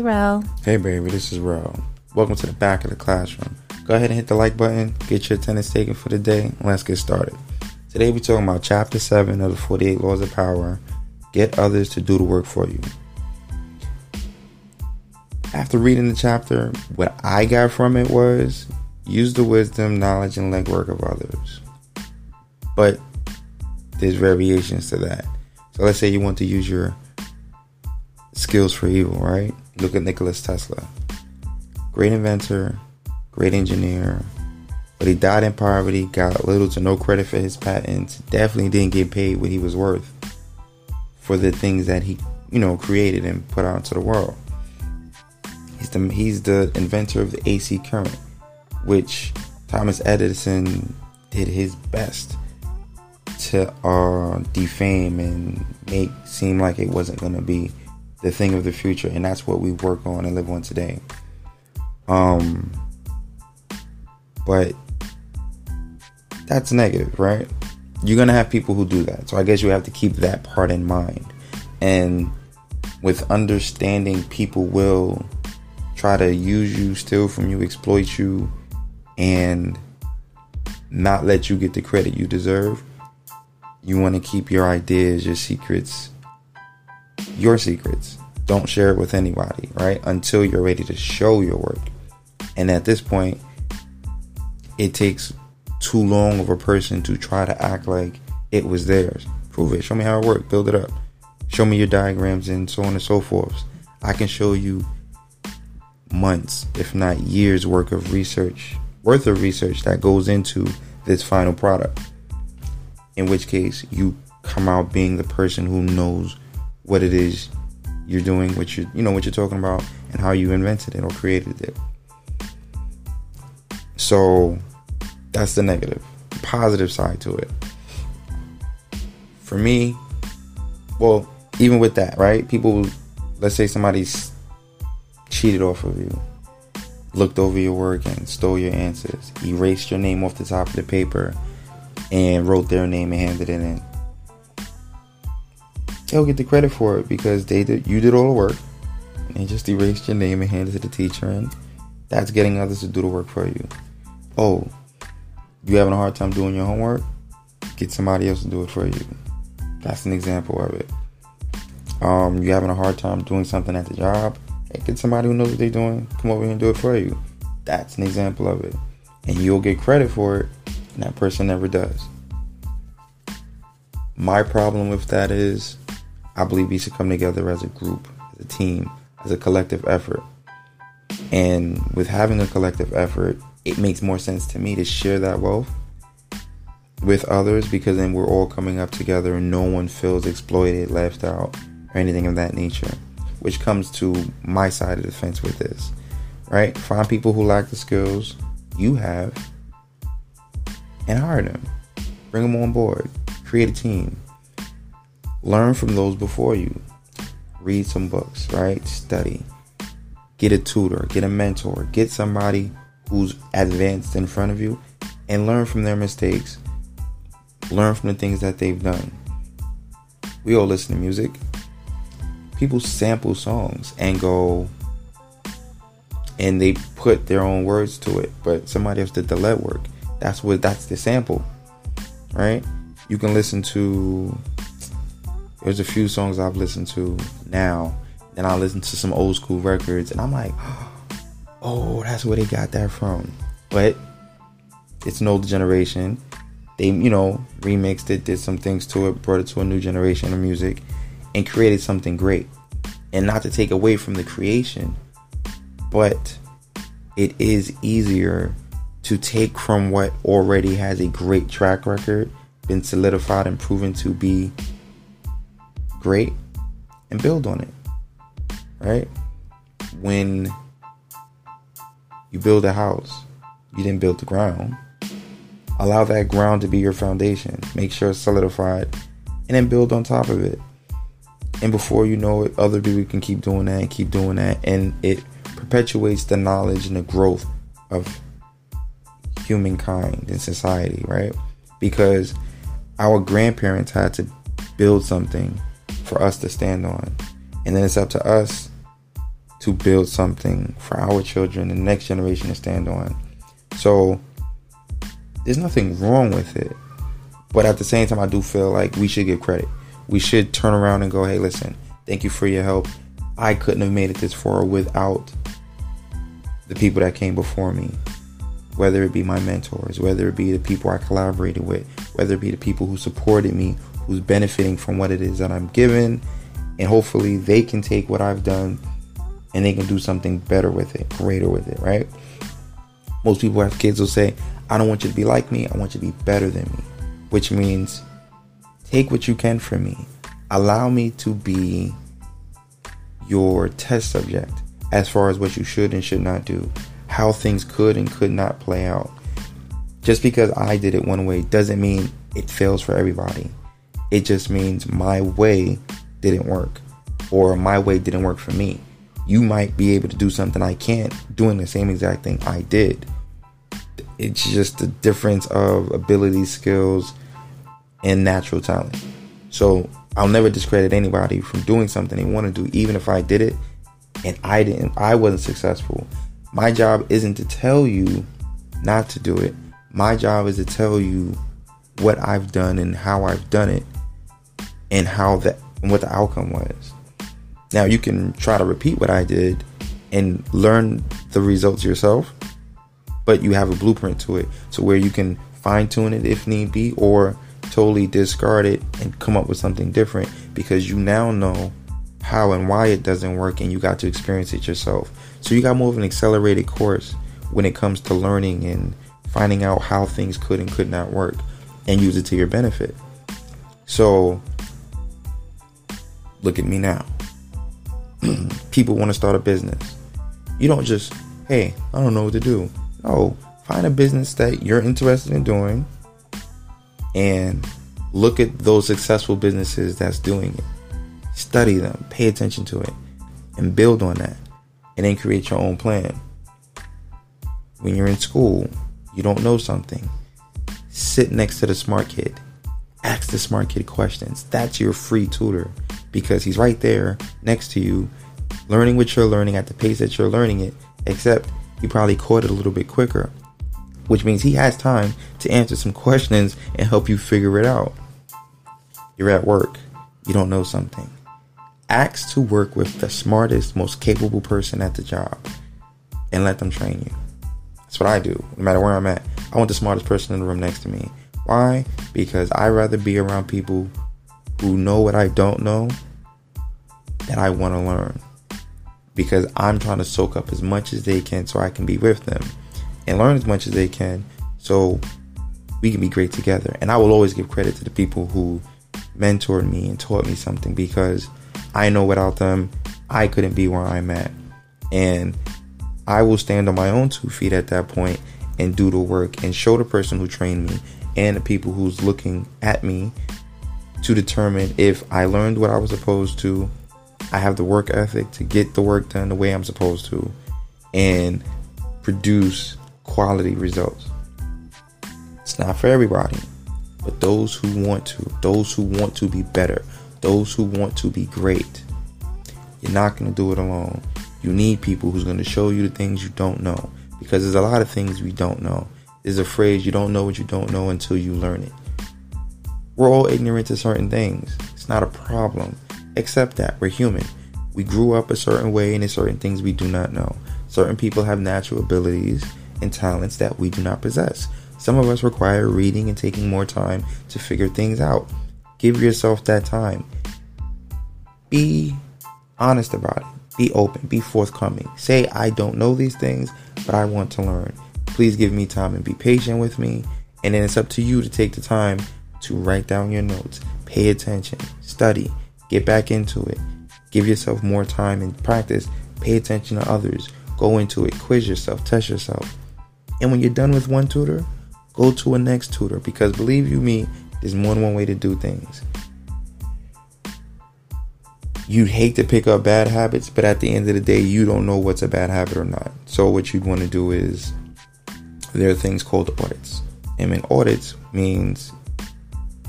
Hey. Hey, baby, this is Ro. Welcome to the back of the classroom. Go ahead and hit the like button, get your attendance taken for the day, and let's get started. Today, we're talking about Chapter 7 of the 48 Laws of Power Get Others to Do the Work for You. After reading the chapter, what I got from it was use the wisdom, knowledge, and legwork of others. But there's variations to that. So let's say you want to use your skills for evil, right? Look at Nikola Tesla. Great inventor, great engineer, but he died in poverty, got little to no credit for his patents, definitely didn't get paid what he was worth for the things that he, you know, created and put out into the world. He's the, he's the inventor of the AC current, which Thomas Edison did his best to uh, defame and make seem like it wasn't going to be the thing of the future, and that's what we work on and live on today. Um, but that's negative, right? You're gonna have people who do that, so I guess you have to keep that part in mind. And with understanding, people will try to use you, steal from you, exploit you, and not let you get the credit you deserve you want to keep your ideas, your secrets, your secrets. Don't share it with anybody, right? Until you're ready to show your work. And at this point, it takes too long of a person to try to act like it was theirs. Prove it. Show me how it worked. Build it up. Show me your diagrams and so on and so forth. I can show you months, if not years, worth of research, worth of research that goes into this final product in which case you come out being the person who knows what it is you're doing, what you you know what you're talking about, and how you invented it or created it. So that's the negative. Positive side to it. For me, well, even with that, right? People, let's say somebody's cheated off of you, looked over your work and stole your answers, erased your name off the top of the paper, and wrote their name and handed it in. They'll get the credit for it because they did you did all the work. And just erased your name and handed it to the teacher and that's getting others to do the work for you. Oh, you having a hard time doing your homework? Get somebody else to do it for you. That's an example of it. Um, you having a hard time doing something at the job? Hey, get somebody who knows what they're doing. Come over here and do it for you. That's an example of it. And you'll get credit for it and that person never does. My problem with that is I believe we should come together as a group, as a team, as a collective effort. And with having a collective effort, it makes more sense to me to share that wealth with others because then we're all coming up together and no one feels exploited, left out, or anything of that nature. Which comes to my side of the fence with this, right? Find people who lack the skills you have and hire them. Bring them on board. Create a team. Learn from those before you. Read some books, right? Study. Get a tutor, get a mentor, get somebody who's advanced in front of you and learn from their mistakes. Learn from the things that they've done. We all listen to music. People sample songs and go and they put their own words to it, but somebody else did the lead work. That's what that's the sample, right? You can listen to. There's a few songs I've listened to now, and I listen to some old school records, and I'm like, oh, that's where they got that from. But it's an older generation. They, you know, remixed it, did some things to it, brought it to a new generation of music, and created something great. And not to take away from the creation, but it is easier to take from what already has a great track record, been solidified and proven to be great, and build on it. Right? When you build a house, you didn't build the ground. Allow that ground to be your foundation. Make sure it's solidified, and then build on top of it. And before you know it, other people can keep doing that and keep doing that, and it perpetuates the knowledge and the growth of humankind and society, right? Because our grandparents had to build something for us to stand on. And then it's up to us to build something for our children the next generation to stand on. So there's nothing wrong with it. But at the same time, I do feel like we should give credit. We should turn around and go, hey, listen, thank you for your help. I couldn't have made it this far without the people that came before me, whether it be my mentors, whether it be the people I collaborated with, whether it be the people who supported me, who's benefiting from what it is that I'm given, and hopefully they can take what I've done and they can do something better with it, greater with it, right? Most people have kids will say, I don't want you to be like me, I want you to be better than me, which means take what you can from me. Allow me to be your test subject as far as what you should and should not do, how things could and could not play out. Just because I did it one way doesn't mean it fails for everybody. It just means my way didn't work or my way didn't work for me. You might be able to do something I can't doing the same exact thing I did. It's just the difference of ability, skills, and natural talent. So I'll never discredit anybody from doing something they want to do, even if I did it and I didn't, I wasn't successful. My job isn't to tell you not to do it. My job is to tell you what I've done and how I've done it and how that and what the outcome was. Now you can try to repeat what I did and learn the results yourself, but you have a blueprint to it so where you can fine tune it if need be or totally discard it and come up with something different because you now know how and why it doesn't work and you got to experience it yourself. So you got more of an accelerated course when it comes to learning and finding out how things could and could not work and use it to your benefit. So look at me now. People want to start a business. You don't just, hey, I don't know what to do. No, find a business that you're interested in doing and look at those successful businesses that's doing it study them, pay attention to it, and build on that, and then create your own plan. When you're in school, you don't know something, sit next to the smart kid, ask the smart kid questions. That's your free tutor because he's right there next to you, learning what you're learning at the pace that you're learning it, except he probably caught it a little bit quicker, which means he has time to answer some questions and help you figure it out. You're at work, you don't know something ask to work with the smartest, most capable person at the job and let them train you. That's what I do, no matter where I'm at. I want the smartest person in the room next to me. Why? Because I rather be around people who know what I don't know that I want to learn. Because I'm trying to soak up as much as they can so I can be with them and learn as much as they can so we can be great together. And I will always give credit to the people who mentored me and taught me something because I know without them, I couldn't be where I'm at. And I will stand on my own two feet at that point and do the work and show the person who trained me and the people who's looking at me to determine if I learned what I was supposed to, I have the work ethic to get the work done the way I'm supposed to, and produce quality results. It's not for everybody, but those who want to, those who want to be better, those who want to be great. You're not going to do it alone. You need people who's going to show you the things you don't know because there's a lot of things we don't know. There's a phrase you don't know what you don't know until you learn it. We're all ignorant to certain things. It's not a problem. Accept that. We're human. We grew up a certain way and there's certain things we do not know. Certain people have natural abilities and talents that we do not possess. Some of us require reading and taking more time to figure things out. Give yourself that time. Be honest about it. Be open. Be forthcoming. Say, I don't know these things, but I want to learn. Please give me time and be patient with me. And then it's up to you to take the time to write down your notes, pay attention, study, get back into it. Give yourself more time and practice. Pay attention to others. Go into it, quiz yourself, test yourself. And when you're done with one tutor, go to a next tutor because believe you me, there's more than one way to do things. You'd hate to pick up bad habits, but at the end of the day, you don't know what's a bad habit or not. So, what you'd want to do is there are things called audits. And in audits means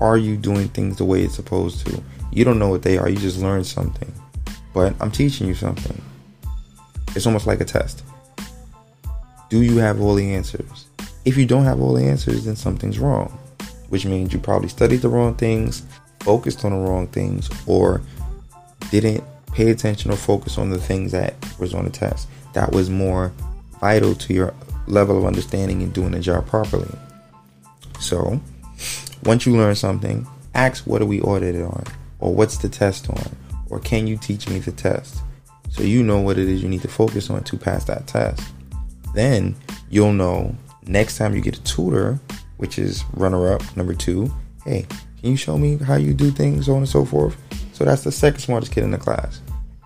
are you doing things the way it's supposed to? You don't know what they are, you just learned something. But I'm teaching you something. It's almost like a test. Do you have all the answers? If you don't have all the answers, then something's wrong, which means you probably studied the wrong things, focused on the wrong things, or didn't pay attention or focus on the things that was on the test. That was more vital to your level of understanding and doing the job properly. So, once you learn something, ask what are we audited on, or what's the test on, or can you teach me the test? So you know what it is you need to focus on to pass that test. Then you'll know next time you get a tutor, which is runner up number two, hey, can you show me how you do things, so on and so forth? So that's the second smartest kid in the class.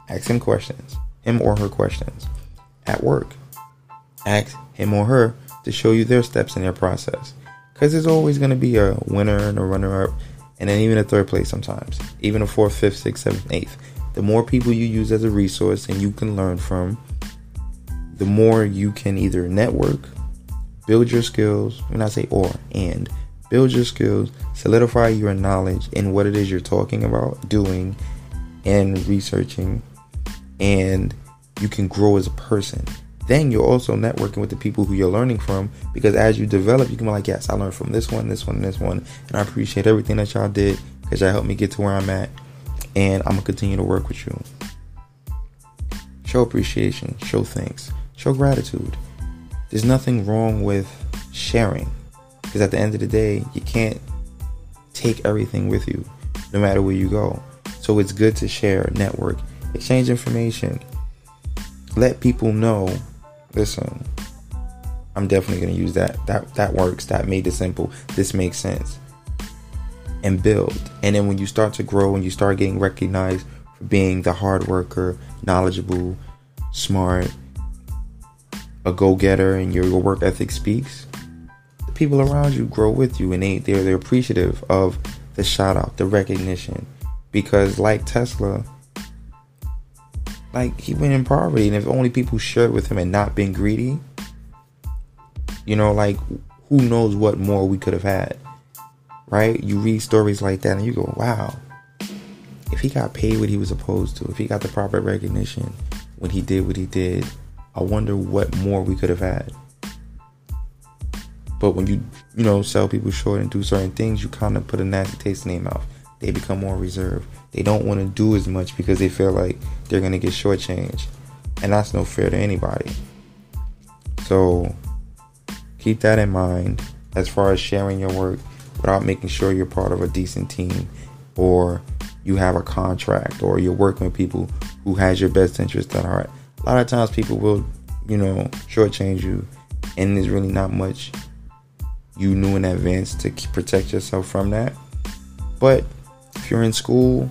Ask him questions, him or her questions. At work, ask him or her to show you their steps in their process. Because there's always going to be a winner and a runner up, and then even a third place sometimes, even a fourth, fifth, sixth, seventh, eighth. The more people you use as a resource and you can learn from, the more you can either network, build your skills, when I say or, and build your skills, solidify your knowledge in what it is you're talking about, doing, and researching, and you can grow as a person then you're also networking with the people who you're learning from because as you develop, you can be like, yes, I learned from this one, this one, this one, and I appreciate everything that y'all did because y'all helped me get to where I'm at, and I'm gonna continue to work with you. Show appreciation, show thanks, show gratitude. There's nothing wrong with sharing because at the end of the day, you can't take everything with you no matter where you go. So it's good to share, network, exchange information, let people know listen, I'm definitely gonna use that. That that works. That made it simple. This makes sense. And build. And then when you start to grow and you start getting recognized for being the hard worker, knowledgeable, smart, a go-getter, and your, work ethic speaks, the people around you grow with you and they they're they're appreciative of the shout out, the recognition. Because like Tesla, like he went in poverty, and if only people shared with him and not been greedy, you know, like who knows what more we could have had, right? You read stories like that and you go, wow. If he got paid what he was supposed to, if he got the proper recognition when he did what he did, I wonder what more we could have had. But when you, you know, sell people short and do certain things, you kind of put a nasty taste in their mouth. They become more reserved they don't want to do as much because they feel like they're going to get shortchanged. And that's no fair to anybody. So keep that in mind as far as sharing your work without making sure you're part of a decent team or you have a contract or you're working with people who has your best interest at heart. A lot of times people will, you know, shortchange you and there's really not much you knew in advance to protect yourself from that. But if you're in school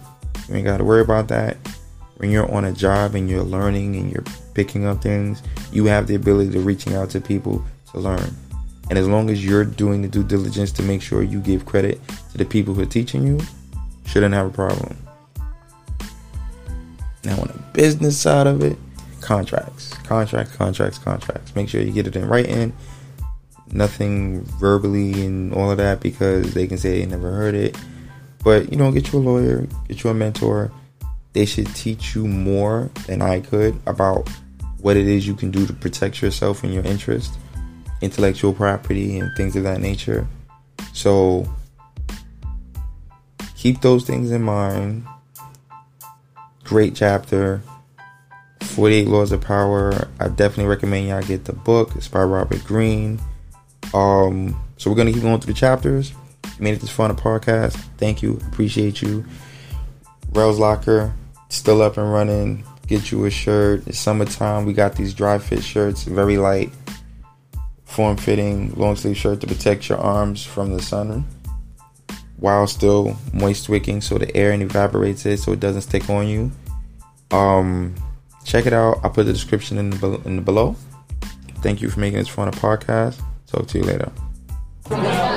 you ain't got to worry about that. When you're on a job and you're learning and you're picking up things, you have the ability to reaching out to people to learn. And as long as you're doing the due diligence to make sure you give credit to the people who are teaching you, shouldn't have a problem. Now, on the business side of it, contracts, contracts, contracts, contracts. Make sure you get it in writing, nothing verbally and all of that because they can say they never heard it. But you know, get you a lawyer, get you a mentor. They should teach you more than I could about what it is you can do to protect yourself and your interest, intellectual property, and things of that nature. So keep those things in mind. Great chapter. 48 Laws of Power. I definitely recommend y'all get the book. It's by Robert Greene. Um, so we're gonna keep going through the chapters made it this fun the podcast. Thank you. Appreciate you. Rel's Locker, still up and running. Get you a shirt. It's summertime. We got these dry fit shirts, very light, form fitting, long sleeve shirt to protect your arms from the sun while still moist wicking so the air and evaporates it so it doesn't stick on you. Um, check it out. I'll put the description in the, in the below. Thank you for making this fun a podcast. Talk to you later.